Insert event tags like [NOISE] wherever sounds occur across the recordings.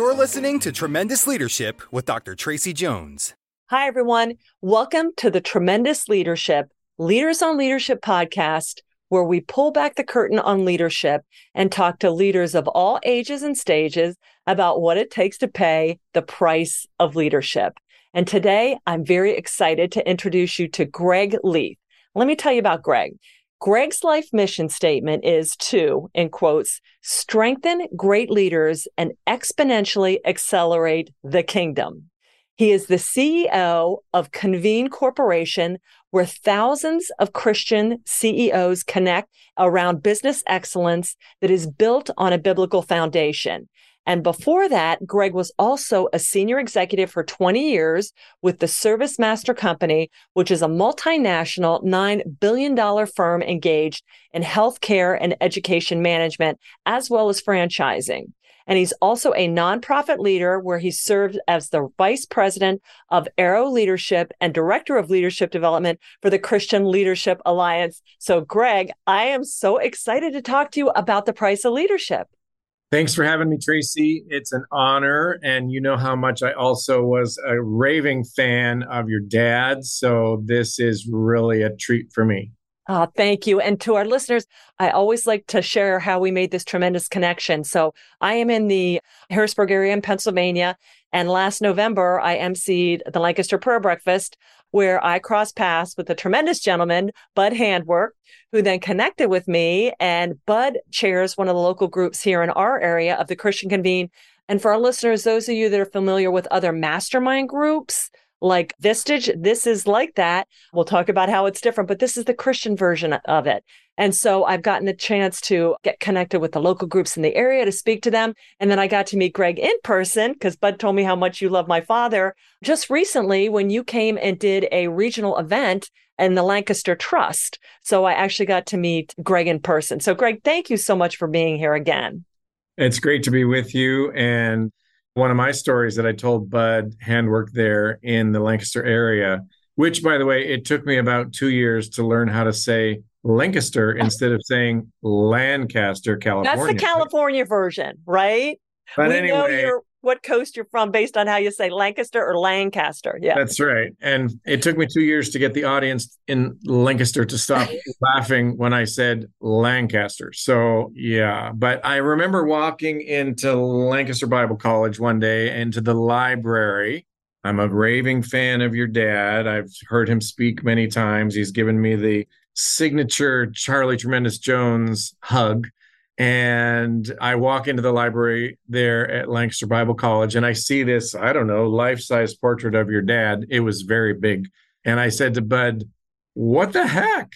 You're listening to Tremendous Leadership with Dr. Tracy Jones. Hi, everyone. Welcome to the Tremendous Leadership Leaders on Leadership podcast, where we pull back the curtain on leadership and talk to leaders of all ages and stages about what it takes to pay the price of leadership. And today I'm very excited to introduce you to Greg Leith. Let me tell you about Greg. Greg's life mission statement is to, in quotes, strengthen great leaders and exponentially accelerate the kingdom. He is the CEO of Convene Corporation, where thousands of Christian CEOs connect around business excellence that is built on a biblical foundation. And before that, Greg was also a senior executive for 20 years with the Service Master Company, which is a multinational $9 billion firm engaged in healthcare and education management, as well as franchising. And he's also a nonprofit leader where he served as the vice president of Arrow Leadership and director of leadership development for the Christian Leadership Alliance. So, Greg, I am so excited to talk to you about the price of leadership. Thanks for having me, Tracy. It's an honor. And you know how much I also was a raving fan of your dad. So this is really a treat for me. Oh, thank you. And to our listeners, I always like to share how we made this tremendous connection. So I am in the Harrisburg area in Pennsylvania. And last November, I emceed the Lancaster Prayer Breakfast, where I crossed paths with a tremendous gentleman, Bud Handwork, who then connected with me. And Bud chairs one of the local groups here in our area of the Christian Convene. And for our listeners, those of you that are familiar with other mastermind groups, like Vistage. This is like that. We'll talk about how it's different, but this is the Christian version of it. And so I've gotten a chance to get connected with the local groups in the area to speak to them. And then I got to meet Greg in person because Bud told me how much you love my father just recently when you came and did a regional event in the Lancaster Trust. So I actually got to meet Greg in person. So, Greg, thank you so much for being here again. It's great to be with you. And one of my stories that I told Bud handwork there in the Lancaster area, which by the way, it took me about two years to learn how to say Lancaster [LAUGHS] instead of saying Lancaster, California. That's the California version, right? But we anyway, know you're what coast you're from based on how you say Lancaster or Lancaster. Yeah. That's right. And it took me two years to get the audience in Lancaster to stop [LAUGHS] laughing when I said Lancaster. So, yeah. But I remember walking into Lancaster Bible College one day into the library. I'm a raving fan of your dad. I've heard him speak many times. He's given me the signature Charlie Tremendous Jones hug and I walk into the library there at Lancaster Bible College and I see this, I don't know, life size portrait of your dad. It was very big. And I said to Bud, What the heck?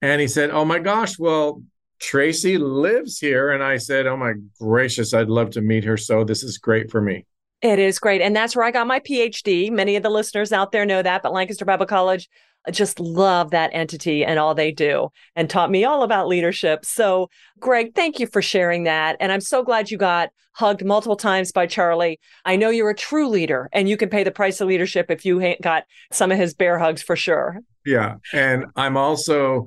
And he said, Oh my gosh, well, Tracy lives here. And I said, Oh my gracious, I'd love to meet her. So this is great for me. It is great. And that's where I got my PhD. Many of the listeners out there know that, but Lancaster Bible College just love that entity and all they do and taught me all about leadership. So, Greg, thank you for sharing that. And I'm so glad you got hugged multiple times by Charlie. I know you're a true leader and you can pay the price of leadership if you ain't got some of his bear hugs for sure. Yeah. And I'm also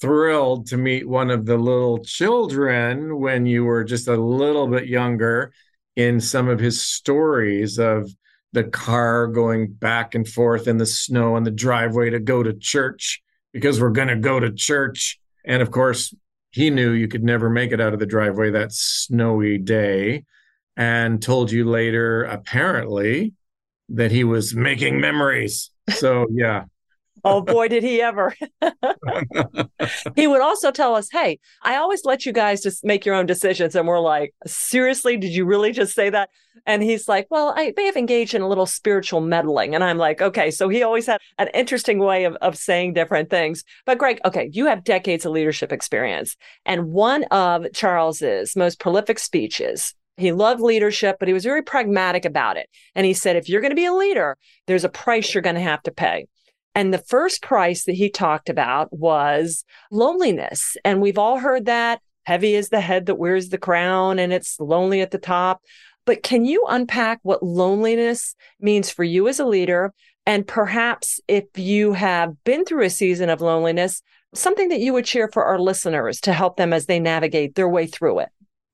thrilled to meet one of the little children when you were just a little bit younger in some of his stories of the car going back and forth in the snow on the driveway to go to church because we're going to go to church. And of course, he knew you could never make it out of the driveway that snowy day and told you later, apparently, that he was making memories. So, yeah, oh boy, did he ever. [LAUGHS] he would also tell us, Hey, I always let you guys just make your own decisions. And we're like, Seriously, did you really just say that? And he's like, Well, I may have engaged in a little spiritual meddling. And I'm like, Okay. So he always had an interesting way of, of saying different things. But Greg, okay, you have decades of leadership experience. And one of Charles's most prolific speeches he loved leadership, but he was very pragmatic about it. And he said, if you're going to be a leader, there's a price you're going to have to pay. And the first price that he talked about was loneliness. And we've all heard that heavy is the head that wears the crown and it's lonely at the top. But can you unpack what loneliness means for you as a leader? And perhaps if you have been through a season of loneliness, something that you would share for our listeners to help them as they navigate their way through it.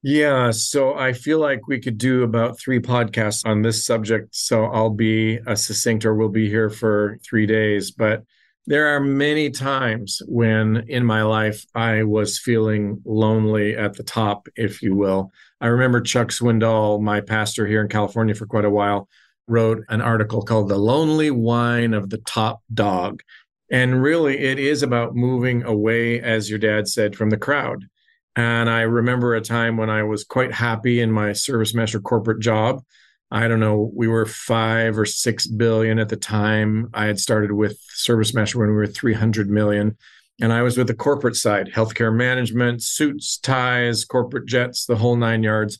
Yeah, so I feel like we could do about three podcasts on this subject. So I'll be a succinct or we'll be here for three days. But there are many times when in my life I was feeling lonely at the top, if you will. I remember Chuck Swindoll, my pastor here in California for quite a while, wrote an article called The Lonely Whine of the Top Dog. And really, it is about moving away, as your dad said, from the crowd. And I remember a time when I was quite happy in my service master corporate job. I don't know, we were five or six billion at the time. I had started with service master when we were 300 million. And I was with the corporate side, healthcare management, suits, ties, corporate jets, the whole nine yards.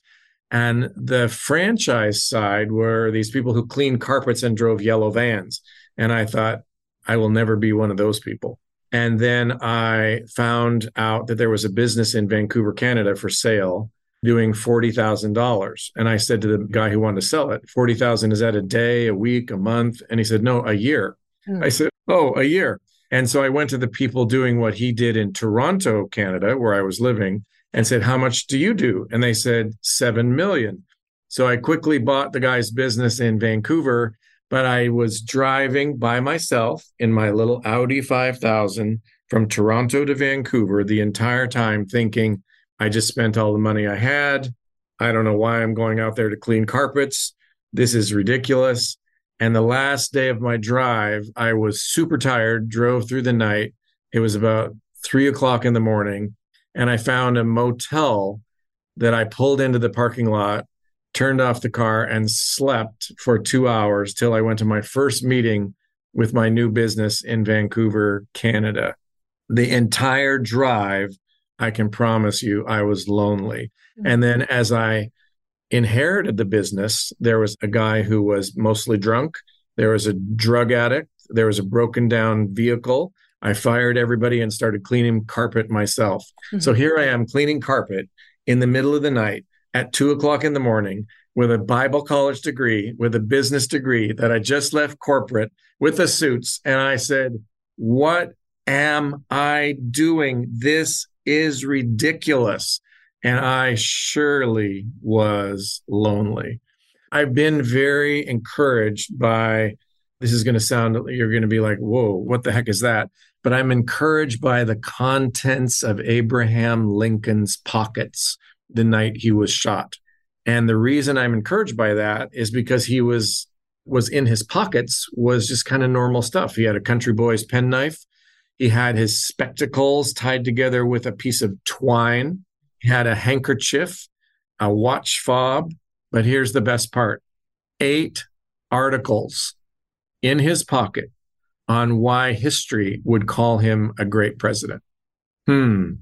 And the franchise side were these people who cleaned carpets and drove yellow vans. And I thought, I will never be one of those people. And then I found out that there was a business in Vancouver, Canada for sale doing $40,000. And I said to the guy who wanted to sell it, 40,000 is that a day, a week, a month? And he said, no, a year. Hmm. I said, oh, a year. And so I went to the people doing what he did in Toronto, Canada, where I was living, and said, How much do you do? And they said, 7 million. So I quickly bought the guy's business in Vancouver but I was driving by myself in my little Audi 5000 from Toronto to Vancouver the entire time, thinking, I just spent all the money I had. I don't know why I'm going out there to clean carpets. This is ridiculous. And the last day of my drive, I was super tired, drove through the night. It was about three o'clock in the morning. And I found a motel that I pulled into the parking lot turned off the car and slept for two hours till I went to my first meeting with my new business in Vancouver, Canada. The entire drive, I can promise you, I was lonely. Mm-hmm. And then as I inherited the business, there was a guy who was mostly drunk, there was a drug addict, there was a broken down vehicle. I fired everybody and started cleaning carpet myself. Mm-hmm. So here I am cleaning carpet in the middle of the night at two o'clock in the morning with a Bible college degree, with a business degree that I just left corporate with the suits. And I said, What am I doing? This is ridiculous. And I surely was lonely. I've been very encouraged by this is going to sound, you're going to be like, whoa, what the heck is that? But I'm encouraged by the contents of Abraham Lincoln's pockets the night he was shot. And the reason I'm encouraged by that is because he was was in his pockets was just kind of normal stuff. He had a country boy's penknife. He had his spectacles tied together with a piece of twine. He had a handkerchief, a watch fob. But here's the best part eight articles in his pocket on why history would call him a great president. Hmm.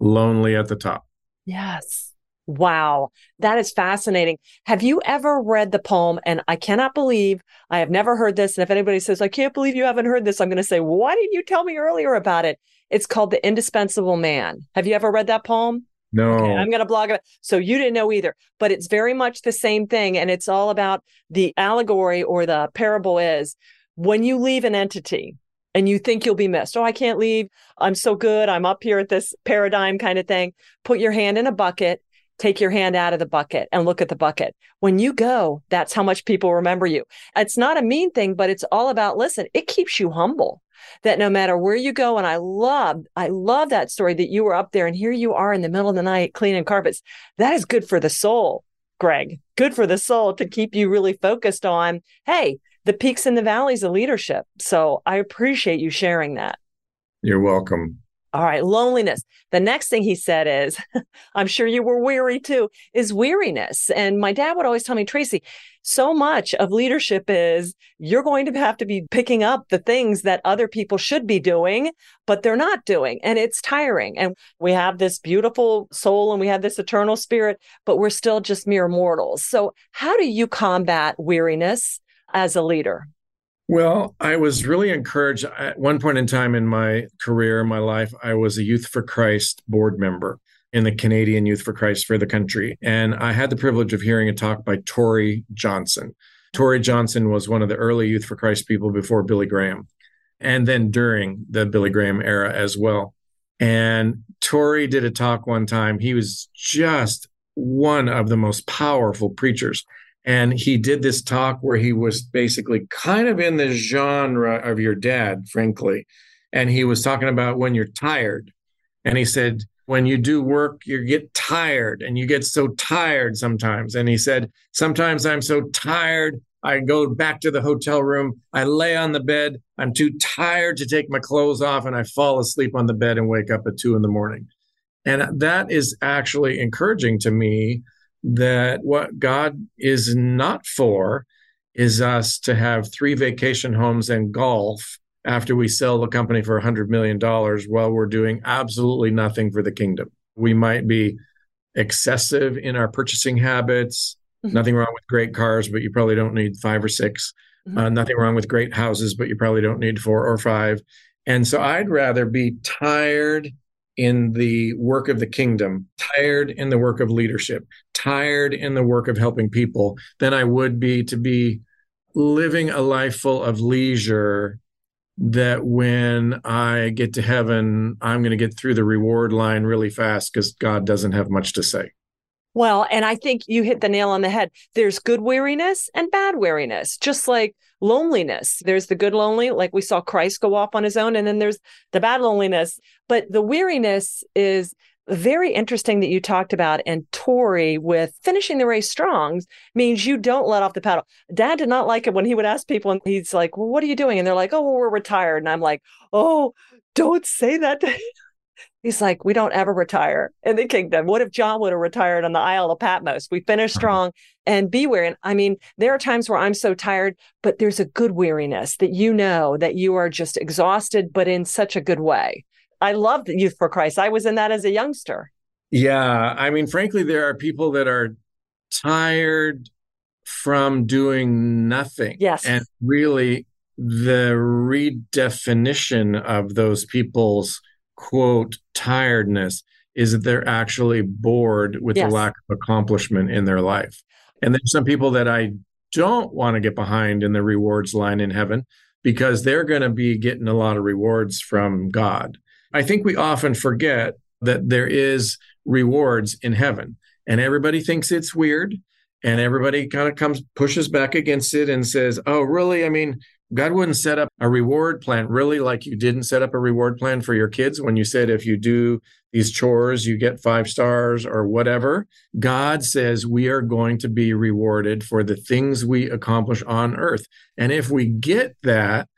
Lonely at the top. Yes. Wow, that is fascinating. Have you ever read the poem? And I cannot believe I have never heard this. And if anybody says, I can't believe you haven't heard this, I'm going to say, why didn't you tell me earlier about it? It's called The Indispensable Man. Have you ever read that poem? No. Okay, I'm going to blog it. So you didn't know either, but it's very much the same thing. And it's all about the allegory or the parable is when you leave an entity, and you think you'll be missed. Oh, I can't leave. I'm so good. I'm up here at this paradigm kind of thing. Put your hand in a bucket, take your hand out of the bucket and look at the bucket. When you go, that's how much people remember you. It's not a mean thing, but it's all about listen, it keeps you humble. That no matter where you go, and I love, I love that story that you were up there and here you are in the middle of the night cleaning carpets. That is good for the soul, Greg. Good for the soul to keep you really focused on, hey, the peaks and the valleys of leadership. So I appreciate you sharing that. You're welcome. All right, loneliness. The next thing he said is, [LAUGHS] I'm sure you were weary too, is weariness. And my dad would always tell me, Tracy, so much of leadership is you're going to have to be picking up the things that other people should be doing, but they're not doing. And it's tiring. And we have this beautiful soul and we have this eternal spirit, but we're still just mere mortals. So, how do you combat weariness as a leader? Well, I was really encouraged at one point in time in my career, in my life, I was a Youth for Christ board member in the Canadian Youth for Christ for the country. And I had the privilege of hearing a talk by Torrey Johnson. Torrey Johnson was one of the early Youth for Christ people before Billy Graham, and then during the Billy Graham era as well. And Torrey did a talk one time. He was just one of the most powerful preachers. And he did this talk where he was basically kind of in the genre of your dad, frankly. And he was talking about when you're tired. And he said, when you do work, you get tired and you get so tired sometimes. And he said, sometimes I'm so tired. I go back to the hotel room. I lay on the bed. I'm too tired to take my clothes off and I fall asleep on the bed and wake up at two in the morning. And that is actually encouraging to me that what God is not for is us to have three vacation homes and golf after we sell the company for $100 million while we're doing absolutely nothing for the kingdom. We might be excessive in our purchasing habits. Mm-hmm. Nothing wrong with great cars, but you probably don't need five or 6 mm-hmm. uh, nothing wrong with great houses, but you probably don't need four or five. And so I'd rather be tired in the work of the kingdom, tired in the work of leadership, tired in the work of helping people than I would be to be living a life full of leisure that when I get to heaven, I'm going to get through the reward line really fast because God doesn't have much to say. Well, and I think you hit the nail on the head. There's good weariness and bad weariness, just like loneliness. There's the good lonely, like we saw Christ go off on his own, and then there's the bad loneliness. But the weariness is very interesting that you talked about. And Torrey with finishing the race strong means you don't let off the paddle. Dad did not like it when he would ask people, and he's like, Well, what are you doing? And they're like, Oh, well, we're retired. And I'm like, Oh, don't say that He's like, we don't ever retire in the kingdom. What if John would have retired on the Isle of Patmos? We finish [LAUGHS] strong and be weary. And I mean, there are times where I'm so tired, but there's a good weariness that you know that you are just exhausted, but in such a good way. I love the Youth for Christ. I was in that as a youngster. Yeah. I mean, frankly, there are people that are tired from doing nothing. Yes. And really, the redefinition of those people's quote tiredness is that they're actually bored with yes. the lack of accomplishment in their life. And there's some people that I don't want to get behind in the rewards line in heaven because they're going to be getting a lot of rewards from God. I think we often forget that there is rewards in heaven and everybody thinks it's weird and everybody kind of comes pushes back against it and says, "Oh, really? I mean, God wouldn't set up a reward plan really like you didn't set up a reward plan for your kids when you said if you do these chores, you get five stars or whatever. God says we are going to be rewarded for the things we accomplish on earth. And if we get that,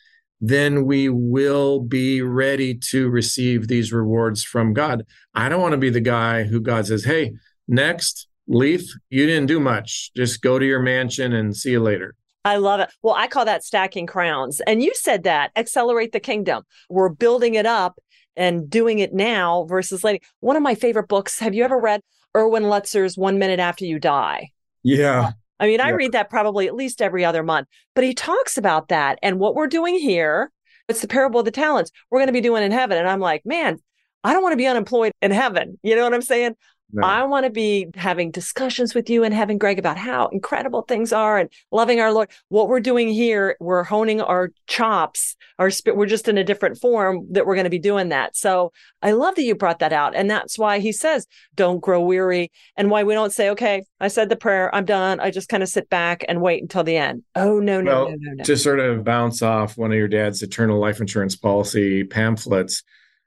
then we will be ready to receive these rewards from God. I don't want to be the guy who God says, hey, next, Leith, you didn't do much. Just go to your mansion and see you later. I love it. Well, I call that stacking crowns. And you said that accelerate the kingdom. We're building it up and doing it now versus later. One of my favorite books. Have you ever read Erwin Lutzer's One Minute After You Die? Yeah. I mean, I read that probably at least every other month, but he talks about that and what we're doing here. It's the parable of the talents we're going to be doing in heaven. And I'm like, man, I don't want to be unemployed in heaven. You know what I'm saying? No. I want to be having discussions with you and having Greg about how incredible things are and loving our Lord. What we're doing here, we're honing our chops, our spirit. We're just in a different form that we're going to be doing that. So I love that you brought that out. And that's why he says, don't grow weary and why we don't say, okay, I said the prayer, I'm done. I just kind of sit back and wait until the end. Oh, no, no, well, no, no, no. To sort of bounce off one of your dad's eternal life insurance policy pamphlets,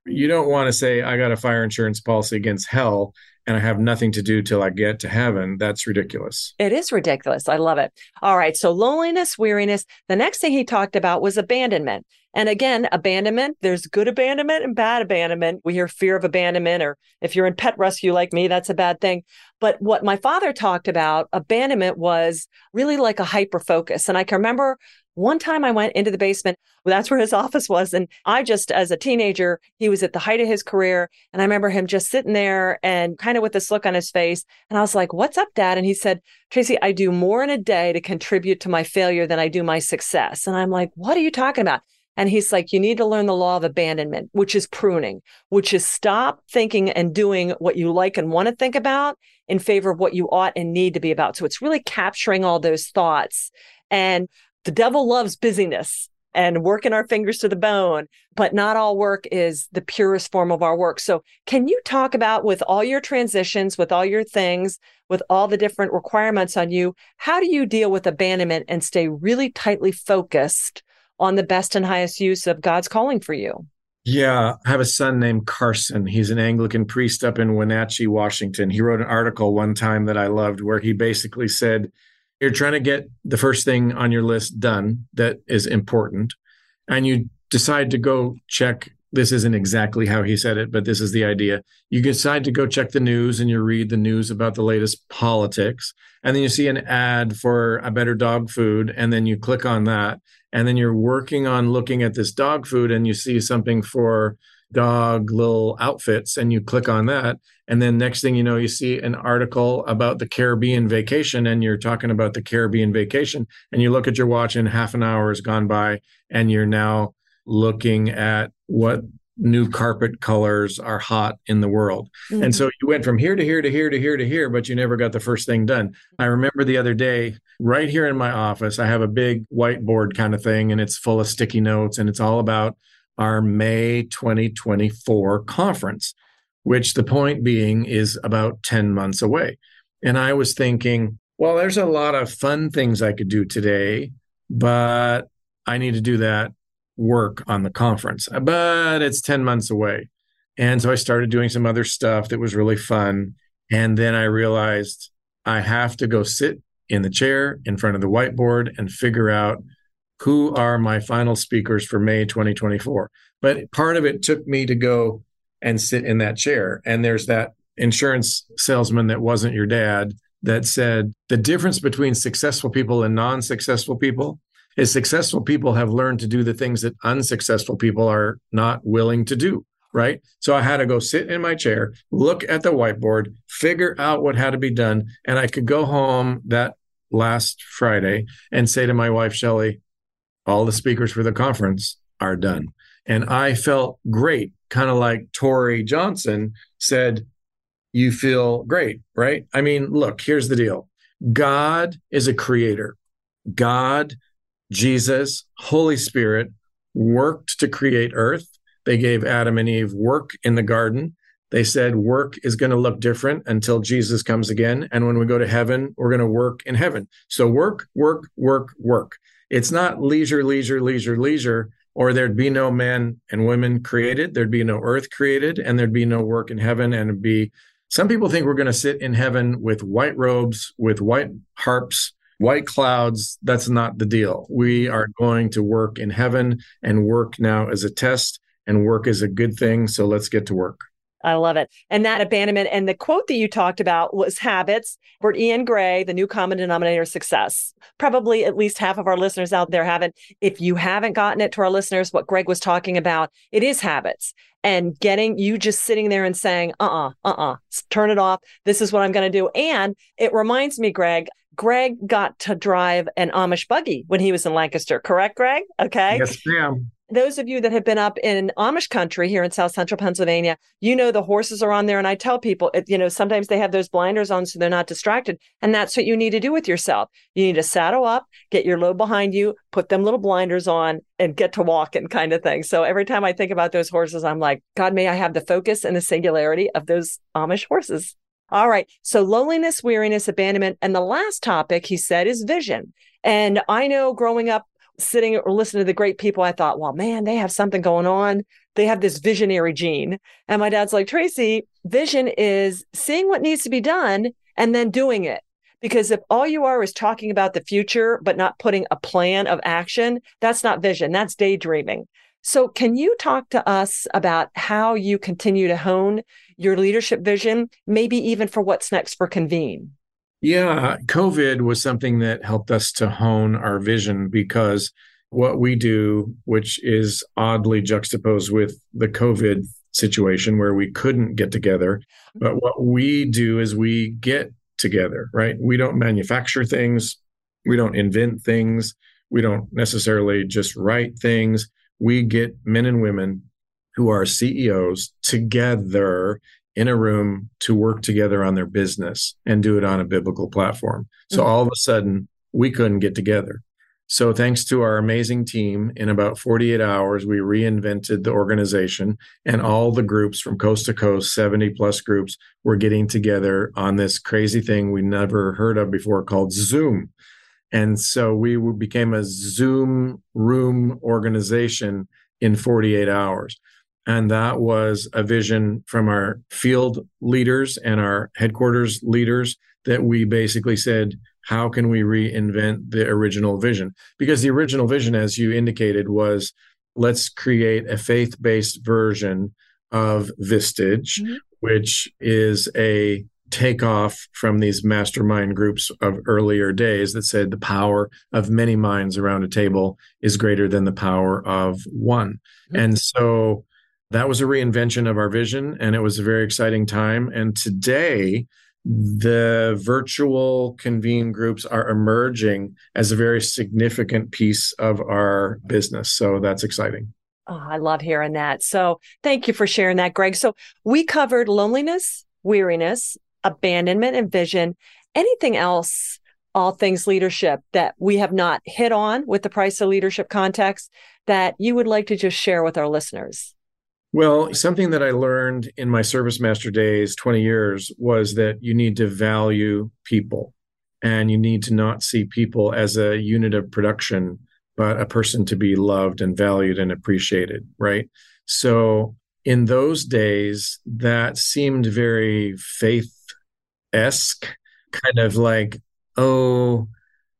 you don't want to say, I got a fire insurance policy against hell and I have nothing to do till I get to heaven, that's ridiculous. It is ridiculous. I love it. All right. So, loneliness, weariness. The next thing he talked about was abandonment. And again, abandonment, there's good abandonment and bad abandonment. We hear fear of abandonment, or if you're in pet rescue like me, that's a bad thing. But what my father talked about, abandonment was really like a hyper focus. And I can remember one time I went into the basement, that's where his [LAUGHS] office was. And I just, as a teenager, he was at the height of his career. And I remember him just sitting there and kind of with this look on his face. And I was like, What's up, dad? And he said, Tracy, I do more in a day to contribute to my failure than I do my success. And I'm like, What are you talking about? And he's like, you need to learn the law of abandonment, which is pruning, which is stop thinking and doing what you like and want to think about in favor of what you ought and need to be about. So it's really capturing all those thoughts. And the devil loves busyness and working our fingers to the bone, but not all work is the purest form of our work. So, can you talk about with all your transitions, with all your things, with all the different requirements on you, how do you deal with abandonment and stay really tightly focused on the best and highest use of God's calling for you? Yeah, I have a son named Carson. He's an Anglican priest up in Wenatchee, Washington. He wrote an article one time that I loved where he basically said, You're trying to get the first thing on your list done that is important, and you decide to go check. This isn't exactly how he said it, but this is the idea. You decide to go check the news and you read the news about the latest politics, and then you see an ad for a better dog food, and then you click on that and then you're working on looking at this dog food and you see something for dog little outfits and you click on that and then next thing you know you see an article about the caribbean vacation and you're talking about the caribbean vacation and you look at your watch and half an hour has gone by and you're now looking at what new carpet colors are hot in the world. Mm-hmm. And so you went from here to here to here to here to here, but you never got the first thing done. I remember the other day, right here in my office, I have a big whiteboard kind of thing, and it's full of sticky notes, and it's all about our May 2024 conference, which the point being is about 10 months away. And I was thinking, well, there's a lot of fun things I could do today, but I need to do that work on the conference, but it's 10 months away. And so I started doing some other stuff that was really fun. And then I realized I have to go sit in the chair in front of the whiteboard and figure out who are my final speakers for May 2024. But part of it took me to go and sit in that chair. And there's that insurance salesman that wasn't your dad that said the difference between successful people and non successful people is successful people have learned to do the things that unsuccessful people are not willing to do right so i had to go sit in my chair look at the whiteboard figure out what had to be done and i could go home that last friday and say to my wife shelly all the speakers for the conference are done and i felt great kind of like torrey johnson said you feel great right i mean look here's the deal god is a creator god Jesus, Holy Spirit worked to create earth. They gave Adam and Eve work in the garden. They said work is going to look different until Jesus comes again. And when we go to heaven, we're going to work in heaven. So work, work, work, work. It's not leisure, leisure, leisure, leisure, or there'd be no men and women created. There'd be no earth created, and there'd be no work in heaven. And it'd be some people think we're going to sit in heaven with white robes, with white harps, white clouds, that's not the deal. We are going to work in heaven and work now as a test, and work is a good thing. So let's get to work. I love it. And that abandonment and the quote that you talked about was habits. Bert Ian Gray, the new common denominator success. Probably at least half of our listeners out there haven't. If you haven't gotten it to our listeners, what Greg was talking about, it is habits and getting you just sitting there and saying, uh uh-uh, uh, uh-uh, turn it off. This is what I'm going to do. And it reminds me, Greg, Greg got to drive an Amish buggy when he was in Lancaster, correct, Greg? Okay. Yes, ma'am. Those of you that have been up in Amish country here in South Central Pennsylvania, you know the horses are on there. And I tell people, you know, sometimes they have those blinders on so they're not distracted. And that's what you need to do with yourself. You need to saddle up, get your load behind you, put them little blinders on, and get to walking kind of thing. So every time I think about those horses, I'm like, God, may I have the focus and the singularity of those Amish horses. All right. So loneliness, weariness, abandonment. And the last topic he said is vision. And I know growing up, sitting or listening to the great people, I thought, well, man, they have something going on. They have this visionary gene. And my dad's like, Tracy, vision is seeing what needs to be done and then doing it. Because if all you are is talking about the future, but not putting a plan of action, that's not vision, that's daydreaming. So, can you talk to us about how you continue to hone your leadership vision, maybe even for what's next for Convene? Yeah, COVID was something that helped us to hone our vision because what we do, which is oddly juxtaposed with the COVID situation where we couldn't get together, but what we do is we get together, right? We don't manufacture things, we don't invent things, we don't necessarily just write things. We get men and women who are CEOs together in a room to work together on their business and do it on a biblical platform. So mm-hmm. all of a sudden, we couldn't get together. So, thanks to our amazing team, in about 48 hours, we reinvented the organization, and all the groups from coast to coast, 70 plus groups, were getting together on this crazy thing we never heard of before called Zoom. And so we became a Zoom room organization in 48 hours. And that was a vision from our field leaders and our headquarters leaders that we basically said, how can we reinvent the original vision? Because the original vision, as you indicated, was let's create a faith based version of Vistage, mm-hmm. which is a takeoff from these mastermind groups of earlier days that said the power of many minds around a table is greater than the power of one. Mm-hmm. And so that was a reinvention of our vision, and it was a very exciting time. And today, the virtual convene groups are emerging as a very significant piece of our business. So that's exciting. Oh, I love hearing that. So thank you for sharing that, Greg. So we covered loneliness, weariness, abandonment, and vision. Anything else, all things leadership, that we have not hit on with the price of leadership context that you would like to just share with our listeners? Well, something that I learned in my service master days 20 years was that you need to value people and you need to not see people as a unit of production, but a person to be loved and valued and appreciated, right? So in those days, that seemed very faith esque, kind of like, oh,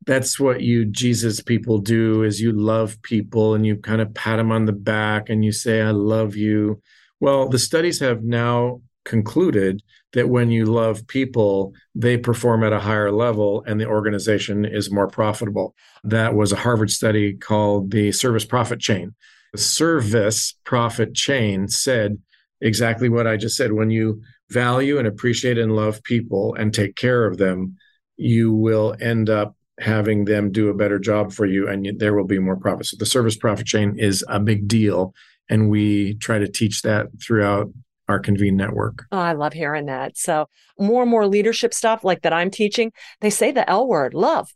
that's what you Jesus people do is you love people and you kind of pat them on the back and you say I love you. Well, the studies have now concluded that when you love people, they perform at a higher level and the organization is more profitable. That was a Harvard study called the service profit chain. The service profit chain said exactly what I just said. When you value and appreciate and love people and take care of them, you will end up having them do a better job for you and there will be more profit. So the service profit chain is a big deal. And we try to teach that throughout our convene network. Oh, I love hearing that. So more and more leadership stuff like that I'm teaching, they say the L word, love.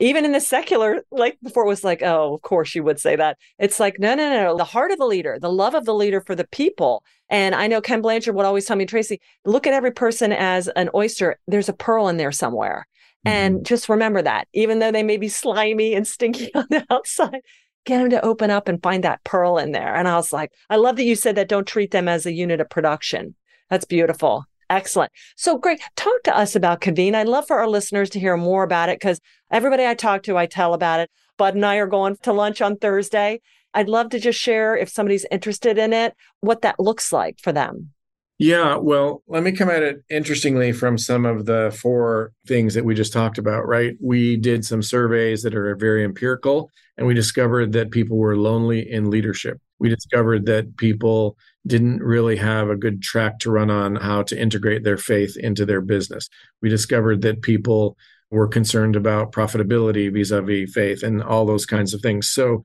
Even in the secular, like before it was like, oh, of course you would say that. It's like, no, no, no, the heart of the leader, the love of the leader for the people. And I know Ken Blanchard would always tell me, Tracy, look at every person as an oyster. There's a pearl in there somewhere. And mm-hmm. just remember that, even though they may be slimy and stinky [LAUGHS] on the outside, get them to open up and find that pearl in there. And I was like, I love that you said that don't treat them as a unit of production. That's beautiful. Excellent. So, Greg, talk to us about Convene. I'd love for our listeners to hear more about it because everybody I talk to, I tell about it. Bud and I are going to lunch on Thursday. I'd love to just share if somebody's interested in it, what that looks like for them. Yeah, well, let me come at it interestingly from some of the four things that we just talked about, right? We did some surveys that are very empirical, and we discovered that people were lonely in leadership. We discovered that people didn't really have a good track to run on how to integrate their faith into their business. We discovered that people were concerned about profitability vis a vis faith and all those kinds of things. So,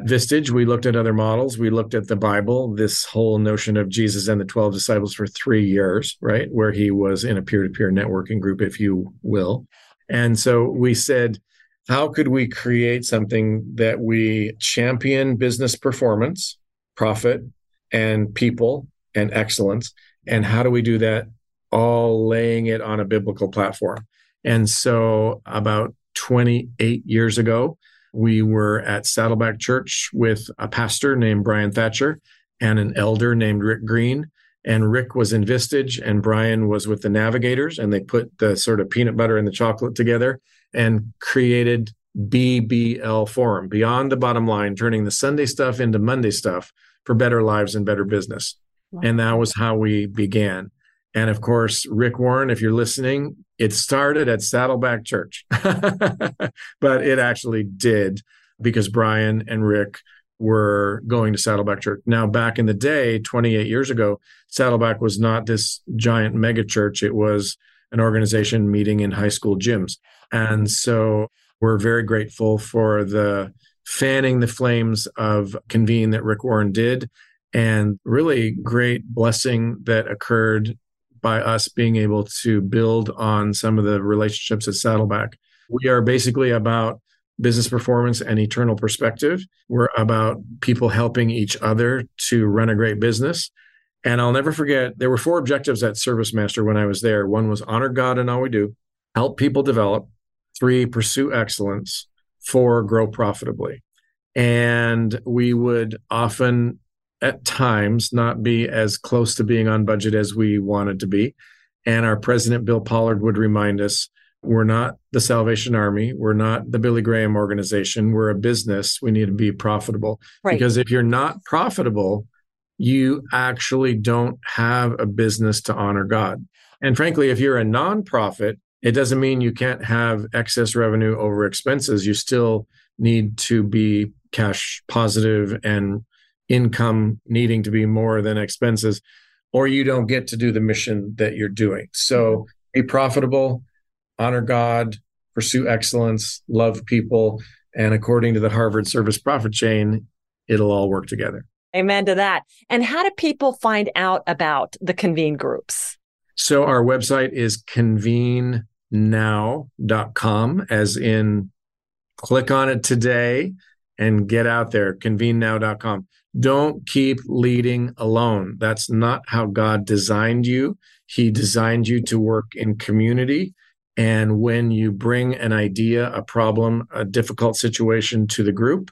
Vistage, we looked at other models. We looked at the Bible, this whole notion of Jesus and the 12 disciples for three years, right? Where he was in a peer to peer networking group, if you will. And so we said, how could we create something that we champion business performance, profit, and people and excellence? And how do we do that all laying it on a biblical platform? And so about 28 years ago, We were at Saddleback Church with a pastor named Brian Thatcher and an elder named Rick Green. And Rick was in Vistage and Brian was with the Navigators. And they put the sort of peanut butter and the chocolate together and created BBL Forum, Beyond the Bottom Line, turning the Sunday stuff into Monday stuff for better lives and better business. Wow. And that was how we began. And of course, Rick Warren, if you're listening, it started at Saddleback Church, [LAUGHS] but it actually did because Brian and Rick were going to Saddleback Church. Now, back in the day, 28 years ago, Saddleback was not this giant mega church. It was an organization meeting in high school gyms. And so we're very grateful for the fanning the flames of convene that Rick Warren did and really great blessing that occurred by us being able to build on some of the relationships at Saddleback. We are basically about business performance and eternal perspective. We're about people helping each other to run a great business. And I'll never forget, there were four objectives at Service Master when I was there. One was honor God in all we do, help people develop, three, pursue excellence, four, grow profitably. And we would often at times not be as close to being on budget as we wanted to be. And our president, Bill Pollard, would remind us we're not the Salvation Army. We're not the Billy Graham organization. We're a business. We need to be profitable. Right. Because if you're not profitable, you actually don't have a business to honor God. And frankly, if you're a nonprofit, it doesn't mean you can't have excess revenue over expenses. You still need to be cash positive and income needing to be more than expenses, or you don't get to do the mission that you're doing. So be profitable, honor God, pursue excellence, love people. And according to the Harvard Service Profit Chain, it'll all work together. Amen to that. And how do people find out about the convene groups? So our website is convenenow.com, as in click on it today and get out there, convenenow.com. Don't keep leading alone. That's not how God designed you. He designed you to work in community. And when you bring an idea, a problem, a difficult situation to the group,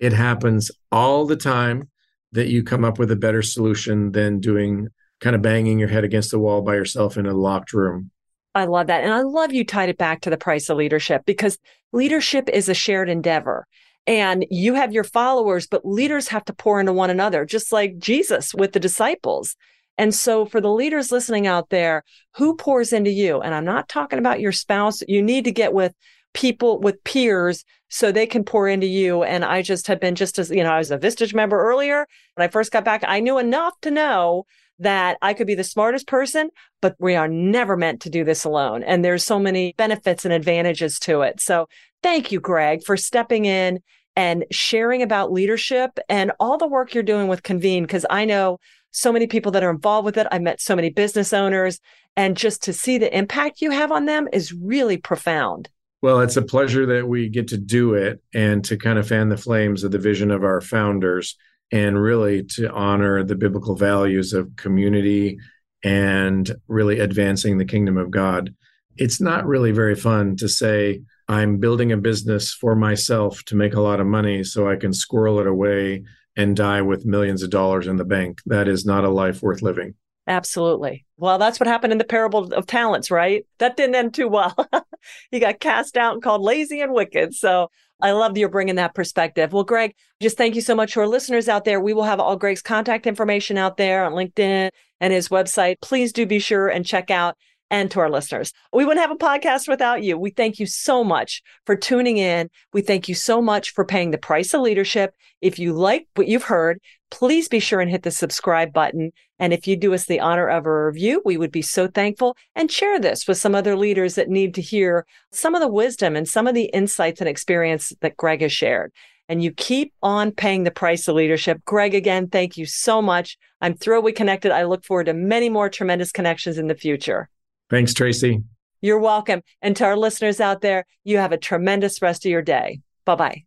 it happens all the time that you come up with a better solution than doing kind of banging your head against the wall by yourself in a locked room. I love that. And I love you tied it back to the price of leadership because leadership is a shared endeavor and you have your followers, but leaders have to pour into one another, just like Jesus with the disciples. And so, for the leaders listening out there, who pours into you? And I'm not talking about your spouse. You need to get with people, with peers, so they can pour into you. And I just have been just as, you know, I was a Vistage member earlier. When I first got back, I knew enough to know that I could be the smartest person, but we are never meant to do this alone. And there's so many benefits and advantages to it. So thank you, Greg, for stepping in and sharing about leadership and all the work you're doing with Convene. Cause I know so many people that are involved with it. I met so many business owners and just to see the impact you have on them is really profound. Well, it's a pleasure that we get to do it and to kind of fan the flames of the vision of our founders and really to honor the biblical values of community and really advancing the kingdom of God. It's not really very fun to say, I'm building a business for myself to make a lot of money so I can squirrel it away and die with millions of dollars in the bank. That is not a life worth living. Absolutely. Well, that's what happened in the parable of talents, right? That didn't end too well. [LAUGHS] he got cast out and called lazy and wicked. So I love that you're bringing that perspective. Well, Greg, just thank you so much to our listeners out there. We will have all Greg's contact information out there on LinkedIn and his website. Please do be sure and check out and to our listeners. We wouldn't have a podcast without you. We thank you so much for tuning in. We thank you so much for paying the price of leadership. If you like what you've heard, please be sure and hit the subscribe button. And if you do us the honor of a review, we would be so thankful and share this with some other leaders that need to hear some of the wisdom and some of the insights and experience that Greg has shared. And you keep on paying the price of leadership. Greg, again, thank you so much. I'm thrilled we connected. I look forward to many more tremendous connections in the future. Thanks, Tracy. You're welcome. And to our listeners out there, you have a tremendous rest of your day. Bye bye.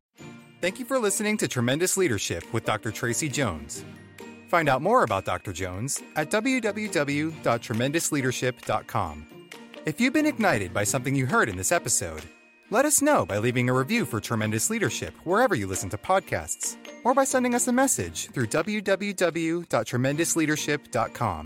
Thank you for listening to Tremendous Leadership with Dr. Tracy Jones. Find out more about Dr. Jones at www.tremendousleadership.com. If you've been ignited by something you heard in this episode, Let us know by leaving a review for Tremendous Leadership wherever you listen to podcasts, or by sending us a message through www.tremendousleadership.com.